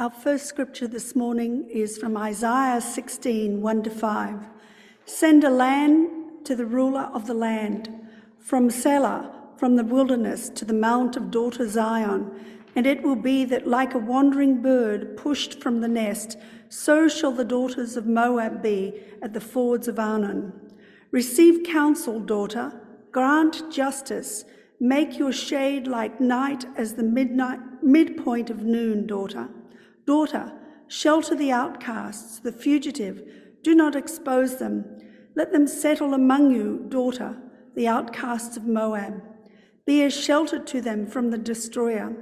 Our first scripture this morning is from Isaiah 16 1 to 5. Send a land to the ruler of the land, from Selah, from the wilderness to the mount of daughter Zion. And it will be that, like a wandering bird pushed from the nest, so shall the daughters of Moab be at the fords of Arnon. Receive counsel, daughter, grant justice, make your shade like night as the midnight midpoint of noon, daughter. Daughter, shelter the outcasts, the fugitive, do not expose them. Let them settle among you, daughter, the outcasts of Moab. Be a shelter to them from the destroyer.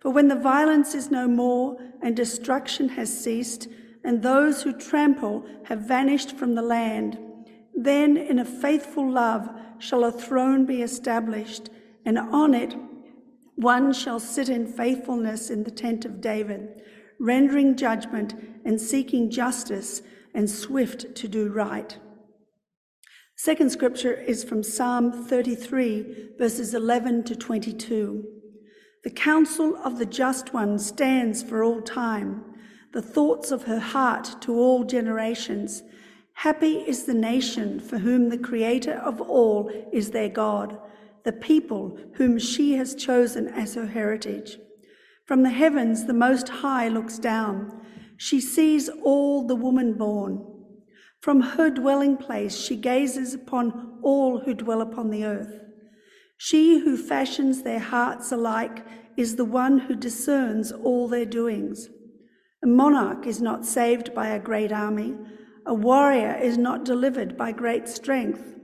For when the violence is no more and destruction has ceased, and those who trample have vanished from the land, then in a faithful love shall a throne be established, and on it one shall sit in faithfulness in the tent of David, rendering judgment and seeking justice and swift to do right. Second scripture is from Psalm 33, verses 11 to 22. The counsel of the just one stands for all time, the thoughts of her heart to all generations. Happy is the nation for whom the Creator of all is their God, the people whom she has chosen as her heritage. From the heavens, the Most High looks down. She sees all the woman born. From her dwelling place, she gazes upon all who dwell upon the earth. She who fashions their hearts alike is the one who discerns all their doings. A monarch is not saved by a great army, a warrior is not delivered by great strength.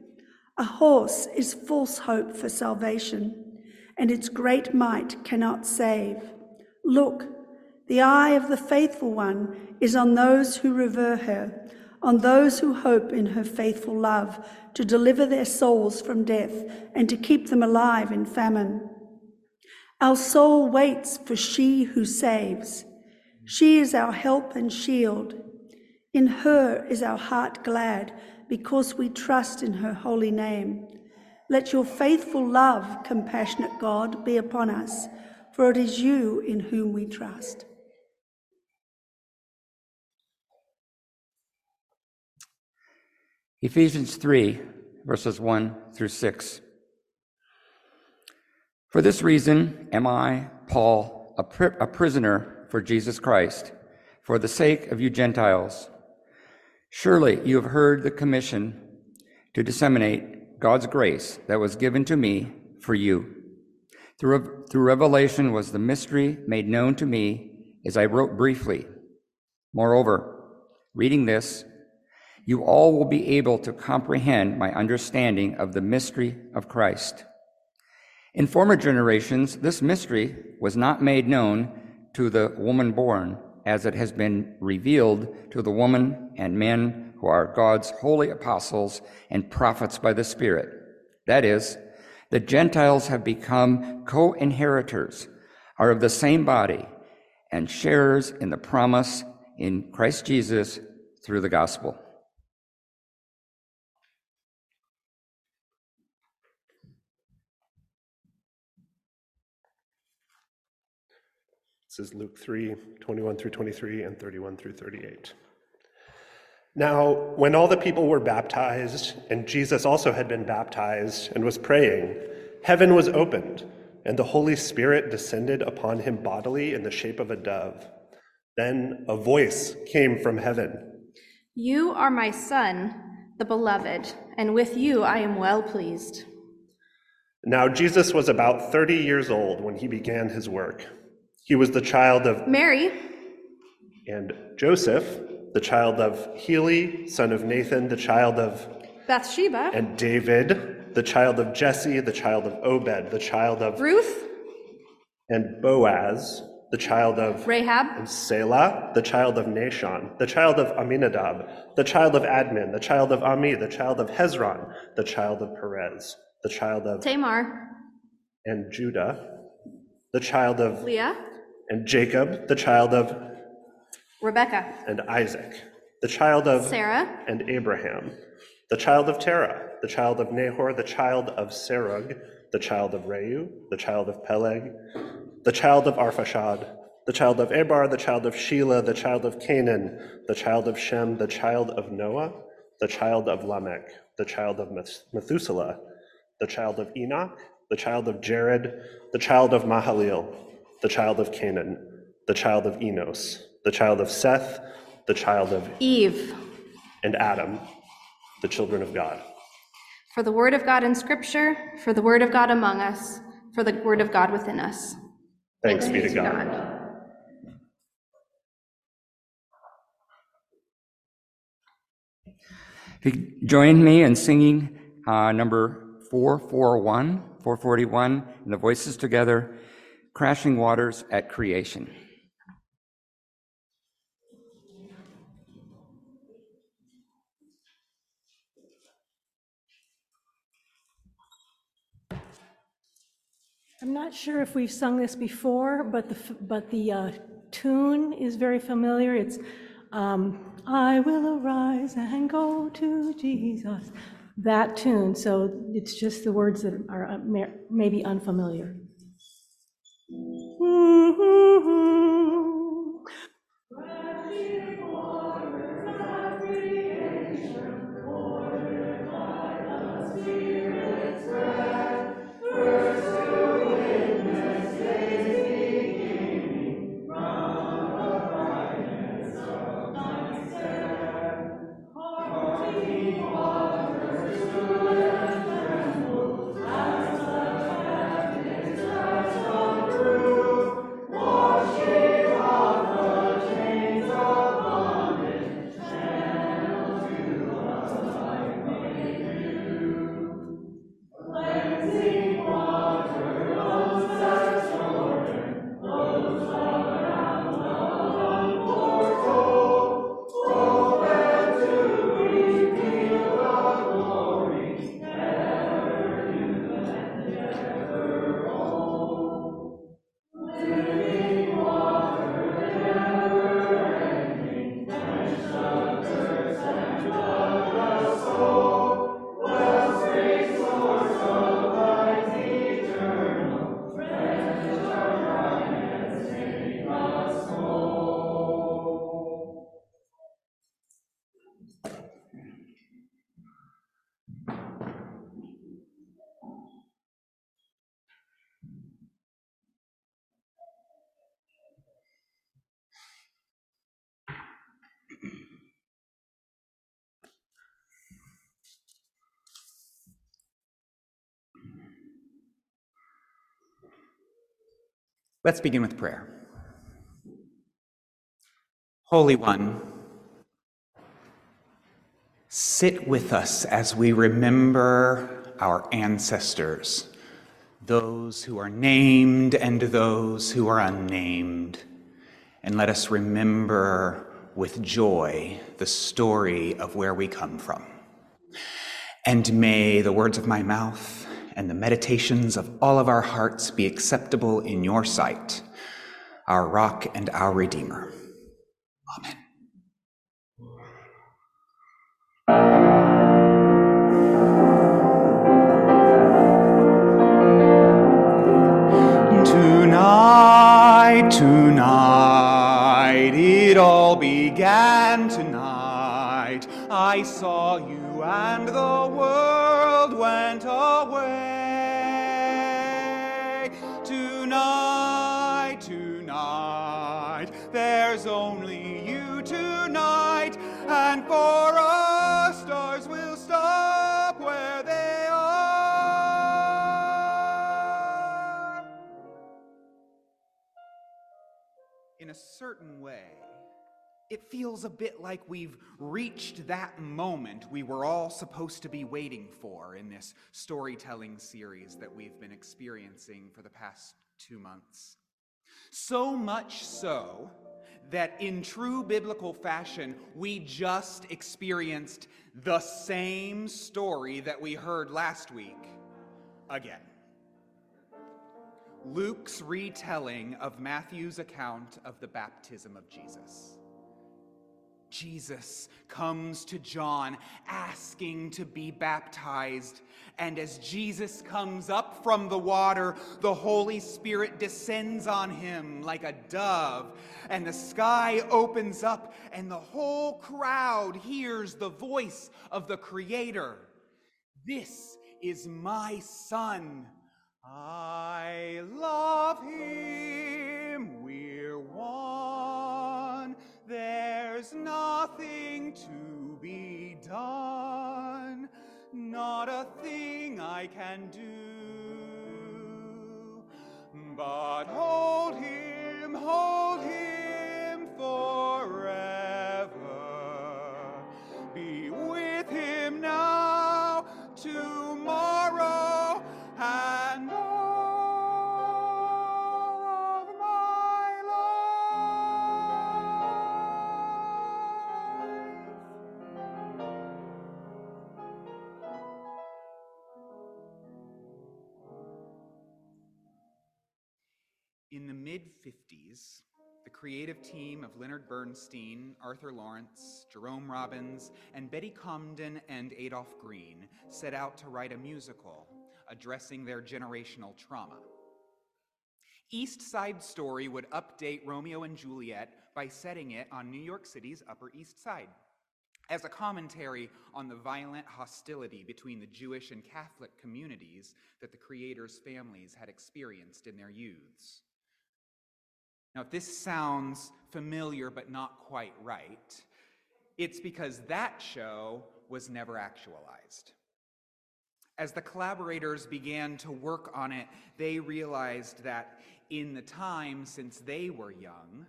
A horse is false hope for salvation, and its great might cannot save. Look, the eye of the faithful one is on those who revere her, on those who hope in her faithful love, to deliver their souls from death and to keep them alive in famine. Our soul waits for she who saves. She is our help and shield. In her is our heart glad because we trust in her holy name. Let your faithful love, compassionate God, be upon us, for it is you in whom we trust. Ephesians 3, verses 1 through 6. For this reason am I, Paul, a, a prisoner for Jesus Christ, for the sake of you Gentiles. Surely you have heard the commission to disseminate God's grace that was given to me for you. Through, through revelation was the mystery made known to me as I wrote briefly. Moreover, reading this, you all will be able to comprehend my understanding of the mystery of Christ. In former generations, this mystery was not made known to the woman born, as it has been revealed to the woman and men who are God's holy apostles and prophets by the Spirit. That is, the Gentiles have become co inheritors, are of the same body, and sharers in the promise in Christ Jesus through the gospel. This is Luke 3 21 through 23 and 31 through 38. Now, when all the people were baptized, and Jesus also had been baptized and was praying, heaven was opened, and the Holy Spirit descended upon him bodily in the shape of a dove. Then a voice came from heaven You are my Son, the beloved, and with you I am well pleased. Now, Jesus was about 30 years old when he began his work. He was the child of Mary, and Joseph, the child of Heli, son of Nathan, the child of Bathsheba, and David, the child of Jesse, the child of Obed, the child of Ruth, and Boaz, the child of Rahab, and Selah, the child of Nahshon, the child of Amminadab, the child of Admin, the child of Arni, the child of Hezron, the child of Perez, the child of Tamar, and Judah, the child of Leah, and Jacob, the child of Rebecca, and Isaac, the child of Sarah, and Abraham, the child of Terah, the child of Nahor, the child of Serug, the child of Reu, the child of Peleg, the child of Arphaxad, the child of Eber, the child of Shelah, the child of Canaan, the child of Shem, the child of Noah, the child of Lamech, the child of Methuselah, the child of Enoch, the child of Jared, the child of Mahalalel, the child of Canaan, the child of Enos, the child of Seth, the child of Eve. and Adam, the children of God. For the word of God in Scripture, for the word of God among us, for the word of God within us. Thanks be to God. If you join me in singing uh, number 441, 441, and the voices together, Crashing Waters at Creation. I'm not sure if we've sung this before, but the, but the uh, tune is very familiar. It's, um, I will arise and go to Jesus. That tune, so it's just the words that are uh, may- maybe unfamiliar. Let's begin with prayer. Holy One, sit with us as we remember our ancestors, those who are named and those who are unnamed, and let us remember with joy the story of where we come from. And may the words of my mouth and the meditations of all of our hearts be acceptable in your sight, our rock and our redeemer. Amen. Tonight, tonight, it all began tonight. I saw you and the world went away. In a certain way, it feels a bit like we've reached that moment we were all supposed to be waiting for in this storytelling series that we've been experiencing for the past two months. So much so that in true biblical fashion, we just experienced the same story that we heard last week again. Luke's retelling of Matthew's account of the baptism of Jesus. Jesus comes to John asking to be baptized. And as Jesus comes up from the water, the Holy Spirit descends on him like a dove, and the sky opens up, and the whole crowd hears the voice of the Creator. This is my Son. I love him. We're one. There's nothing to be done, not a thing I can do. But hold him, hold mid 50s, the creative team of Leonard Bernstein, Arthur Laurents, Jerome Robbins, and Betty Comden and Adolph Green set out to write a musical addressing their generational trauma. East Side Story would update Romeo and Juliet by setting it on New York City's Upper East Side as a commentary on the violent hostility between the Jewish and Catholic communities that the creators' families had experienced in their youths. Now, if this sounds familiar but not quite right, it's because that show was never actualized. As the collaborators began to work on it, they realized that in the time since they were young,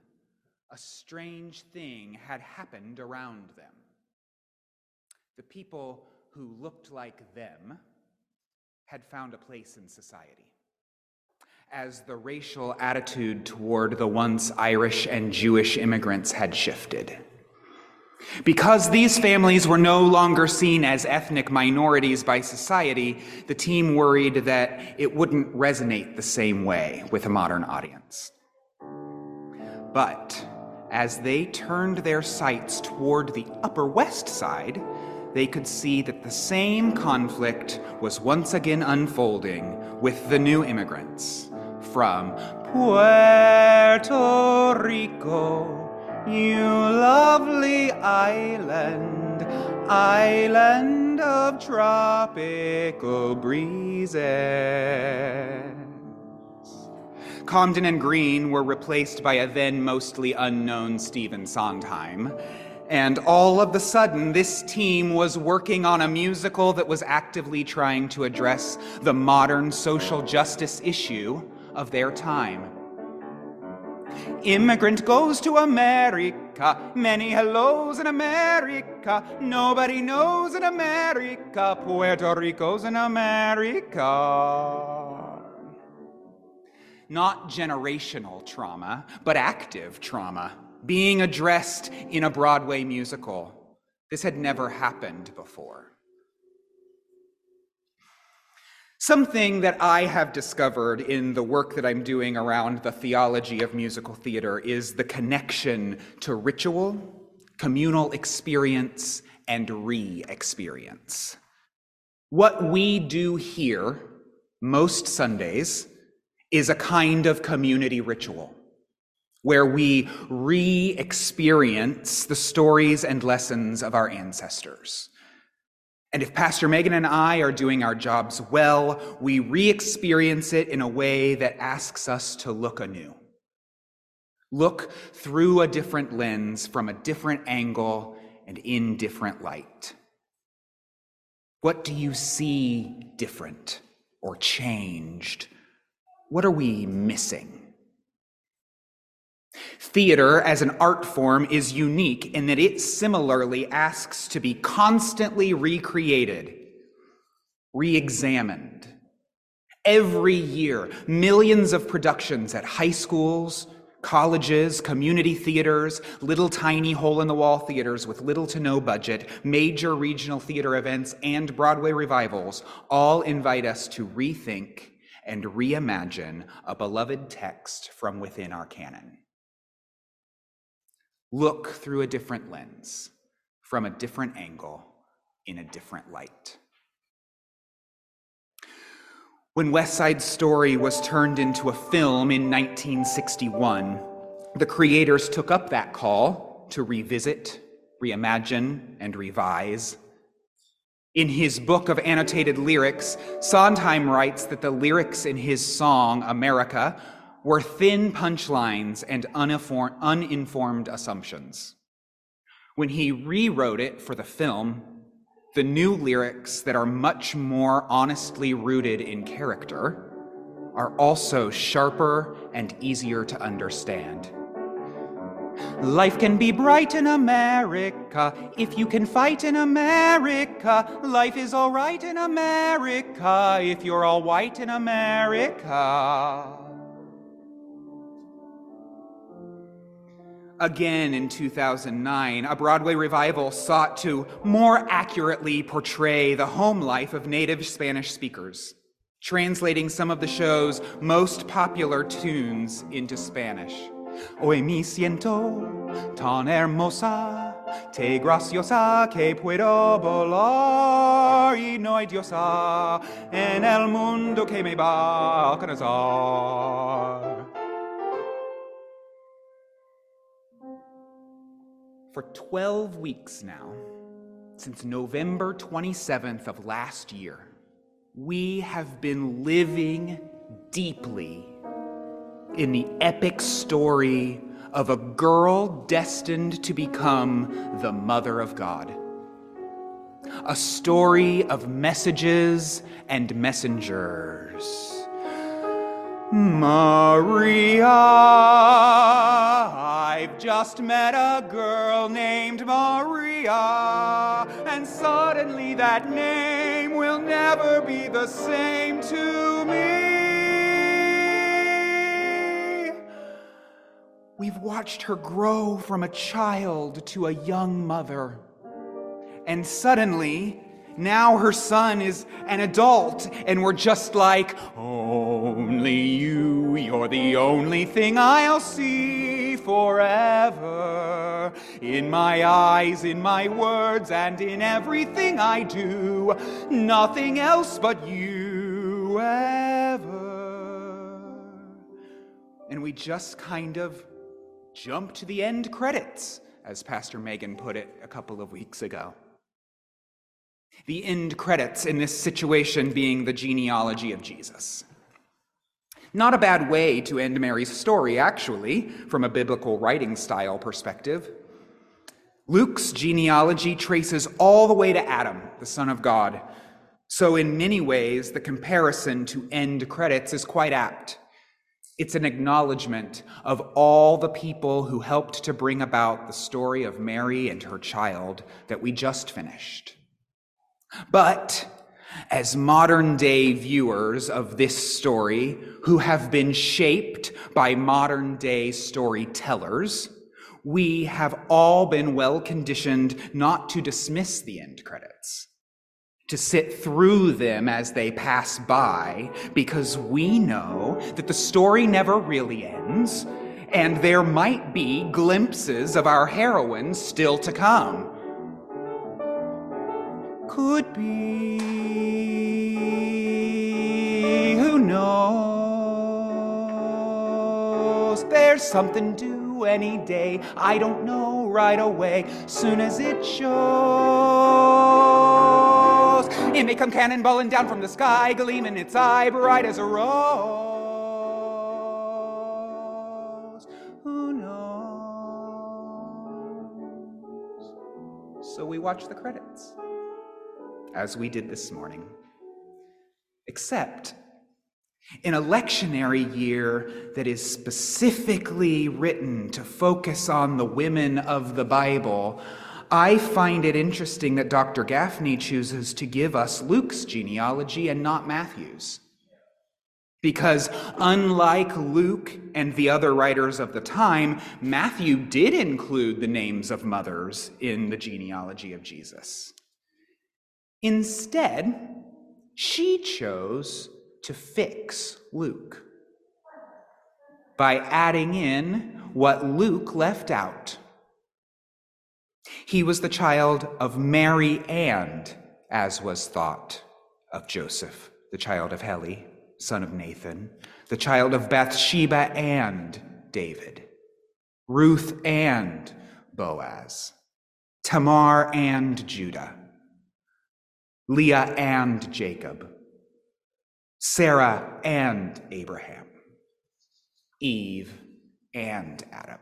a strange thing had happened around them. The people who looked like them had found a place in society. As the racial attitude toward the once Irish and Jewish immigrants had shifted. Because these families were no longer seen as ethnic minorities by society, the team worried that it wouldn't resonate the same way with a modern audience. But as they turned their sights toward the Upper West Side, they could see that the same conflict was once again unfolding with the new immigrants from Puerto Rico. You lovely island, island of tropical breezes. Comden and Green were replaced by a then mostly unknown Stephen Sondheim. And all of a sudden, this team was working on a musical that was actively trying to address the modern social justice issue of their time. Immigrant goes to America, many hellos in America, nobody knows in America, Puerto Rico's in America. Not generational trauma, but active trauma being addressed in a Broadway musical. This had never happened before. Something that I have discovered in the work that I'm doing around the theology of musical theater is the connection to ritual, communal experience, and re experience. What we do here most Sundays is a kind of community ritual where we re experience the stories and lessons of our ancestors. And if Pastor Megan and I are doing our jobs well, we re experience it in a way that asks us to look anew. Look through a different lens, from a different angle, and in different light. What do you see different or changed? What are we missing? Theater as an art form is unique in that it similarly asks to be constantly recreated, re examined. Every year, millions of productions at high schools, colleges, community theaters, little tiny hole in the wall theaters with little to no budget, major regional theater events, and Broadway revivals all invite us to rethink and reimagine a beloved text from within our canon. Look through a different lens, from a different angle, in a different light. When West Side Story was turned into a film in 1961, the creators took up that call to revisit, reimagine, and revise. In his book of annotated lyrics, Sondheim writes that the lyrics in his song, America, were thin punchlines and uninformed assumptions. When he rewrote it for the film, the new lyrics that are much more honestly rooted in character are also sharper and easier to understand. Life can be bright in America if you can fight in America. Life is all right in America if you're all white in America. Again in 2009, a Broadway revival sought to more accurately portray the home life of native Spanish speakers, translating some of the show's most popular tunes into Spanish. Hoy me siento tan hermosa, te graciosa que puedo volar y no hay diosa en el mundo que me va a alcanzar. For 12 weeks now, since November 27th of last year, we have been living deeply in the epic story of a girl destined to become the Mother of God. A story of messages and messengers. Maria, just met a girl named Maria, and suddenly that name will never be the same to me. We've watched her grow from a child to a young mother, and suddenly, now her son is an adult, and we're just like, only you, you're the only thing I'll see forever. In my eyes, in my words, and in everything I do, nothing else but you ever. And we just kind of jump to the end credits, as Pastor Megan put it a couple of weeks ago. The end credits in this situation being the genealogy of Jesus. Not a bad way to end Mary's story, actually, from a biblical writing style perspective. Luke's genealogy traces all the way to Adam, the Son of God. So, in many ways, the comparison to end credits is quite apt. It's an acknowledgement of all the people who helped to bring about the story of Mary and her child that we just finished. But as modern day viewers of this story who have been shaped by modern day storytellers, we have all been well conditioned not to dismiss the end credits, to sit through them as they pass by, because we know that the story never really ends, and there might be glimpses of our heroines still to come could be. There's something due any day. I don't know right away. Soon as it shows, it may come cannonballing down from the sky, gleaming its eye bright as a rose. Who knows? So we watch the credits as we did this morning. Except in a lectionary year that is specifically written to focus on the women of the Bible, I find it interesting that Dr. Gafney chooses to give us Luke's genealogy and not Matthew's. Because unlike Luke and the other writers of the time, Matthew did include the names of mothers in the genealogy of Jesus. Instead, she chose to fix Luke by adding in what Luke left out. He was the child of Mary and, as was thought, of Joseph, the child of Heli, son of Nathan, the child of Bathsheba and David, Ruth and Boaz, Tamar and Judah, Leah and Jacob, Sarah and Abraham, Eve and Adam.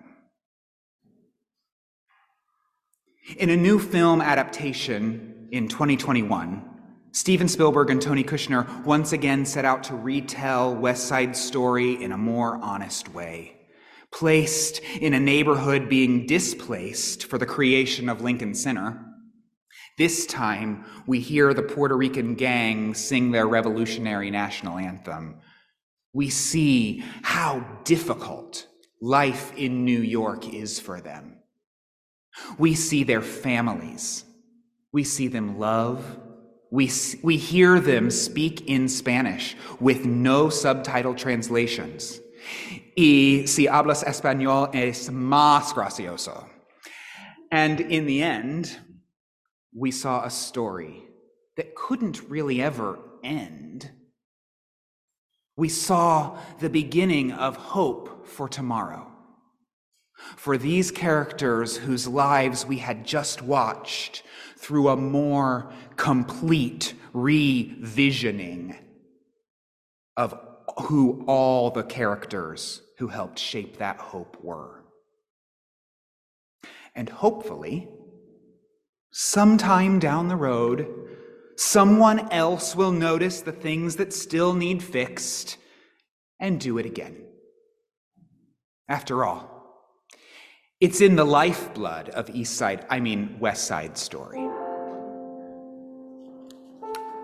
In a new film adaptation in 2021, Steven Spielberg and Tony Kushner once again set out to retell West Side Story in a more honest way, placed in a neighborhood being displaced for the creation of Lincoln Center. This time, we hear the Puerto Rican gang sing their revolutionary national anthem. We see how difficult life in New York is for them. We see their families. We see them love. We, we hear them speak in Spanish with no subtitle translations. Y si hablas español es más gracioso. And in the end, we saw a story that couldn't really ever end. We saw the beginning of hope for tomorrow for these characters whose lives we had just watched through a more complete revisioning of who all the characters who helped shape that hope were. And hopefully, sometime down the road, someone else will notice the things that still need fixed and do it again. After all, it's in the lifeblood of East Side, I mean, West Side Story.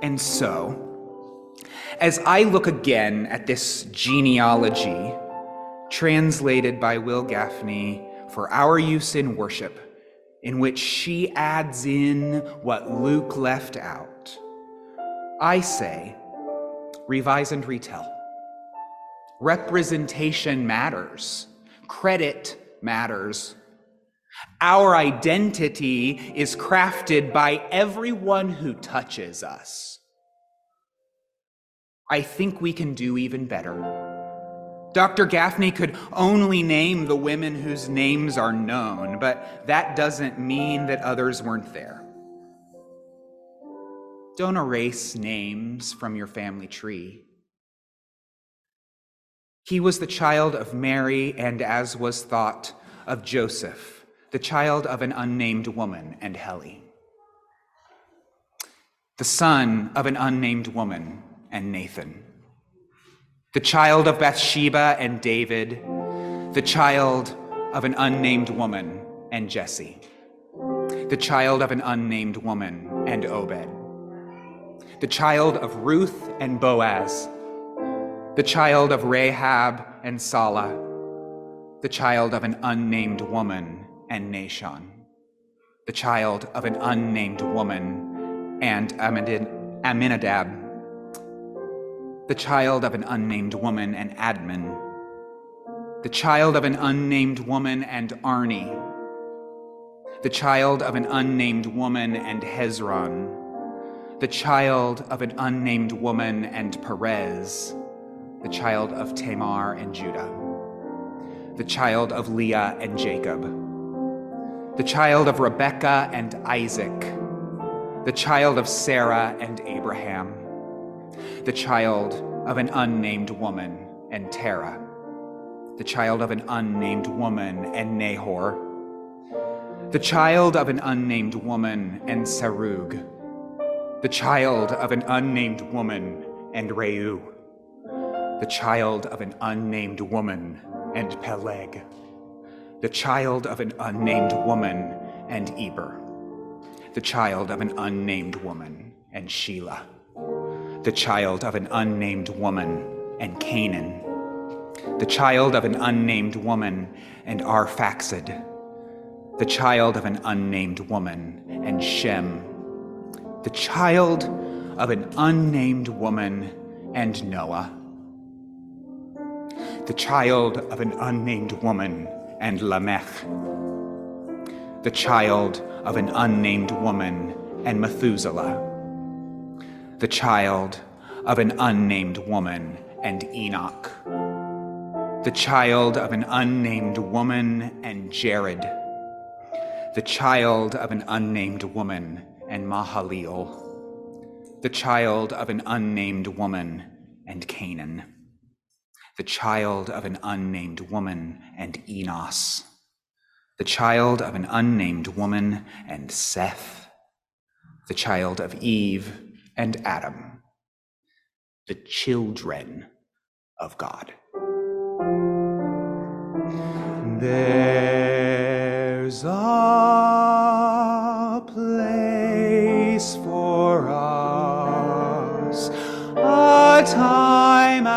And so, as I look again at this genealogy, translated by Wil Gafney for our use in worship, in which she adds in what Luke left out, I say, revise and retell. Representation matters, credit matters. Our identity is crafted by everyone who touches us. I think we can do even better. Dr. Gafney could only name the women whose names are known, but that doesn't mean that others weren't there. Don't erase names from your family tree. He was the child of Mary, and as was thought, of Joseph, the child of an unnamed woman and Heli, the son of an unnamed woman and Nathan, the child of Bathsheba and David, the child of an unnamed woman and Jesse, the child of an unnamed woman and Obed, the child of Ruth and Boaz the child of Rahab and Salah, the child of an unnamed woman and Nahshon, the child of an unnamed woman and Amminadab, the child of an unnamed woman and Admin, the child of an unnamed woman and Arni, the child of an unnamed woman and Hezron, the child of an unnamed woman and Perez, the child of Tamar and Judah, the child of Leah and Jacob, the child of Rebekah and Isaac, the child of Sarah and Abraham, the child of an unnamed woman and Terah, the child of an unnamed woman and Nahor, the child of an unnamed woman and Serug, the child of an unnamed woman and Reu. The child of an unnamed woman and Peleg, the child of an unnamed woman and Eber, the child of an unnamed woman and Shelah, the child of an unnamed woman and Canaan, the child of an unnamed woman and Arphaxad, the child of an unnamed woman and Shem, the child of an unnamed woman and Noah. The child of an unnamed woman and Lamech, the child of an unnamed woman and Methuselah, the child of an unnamed woman and Enoch, the child of an unnamed woman and Jared, the child of an unnamed woman and Mahaleel, the child of an unnamed woman and Canaan, the child of an unnamed woman and Enos, the child of an unnamed woman and Seth, the child of Eve and Adam, the children of God. There's a place for us, a time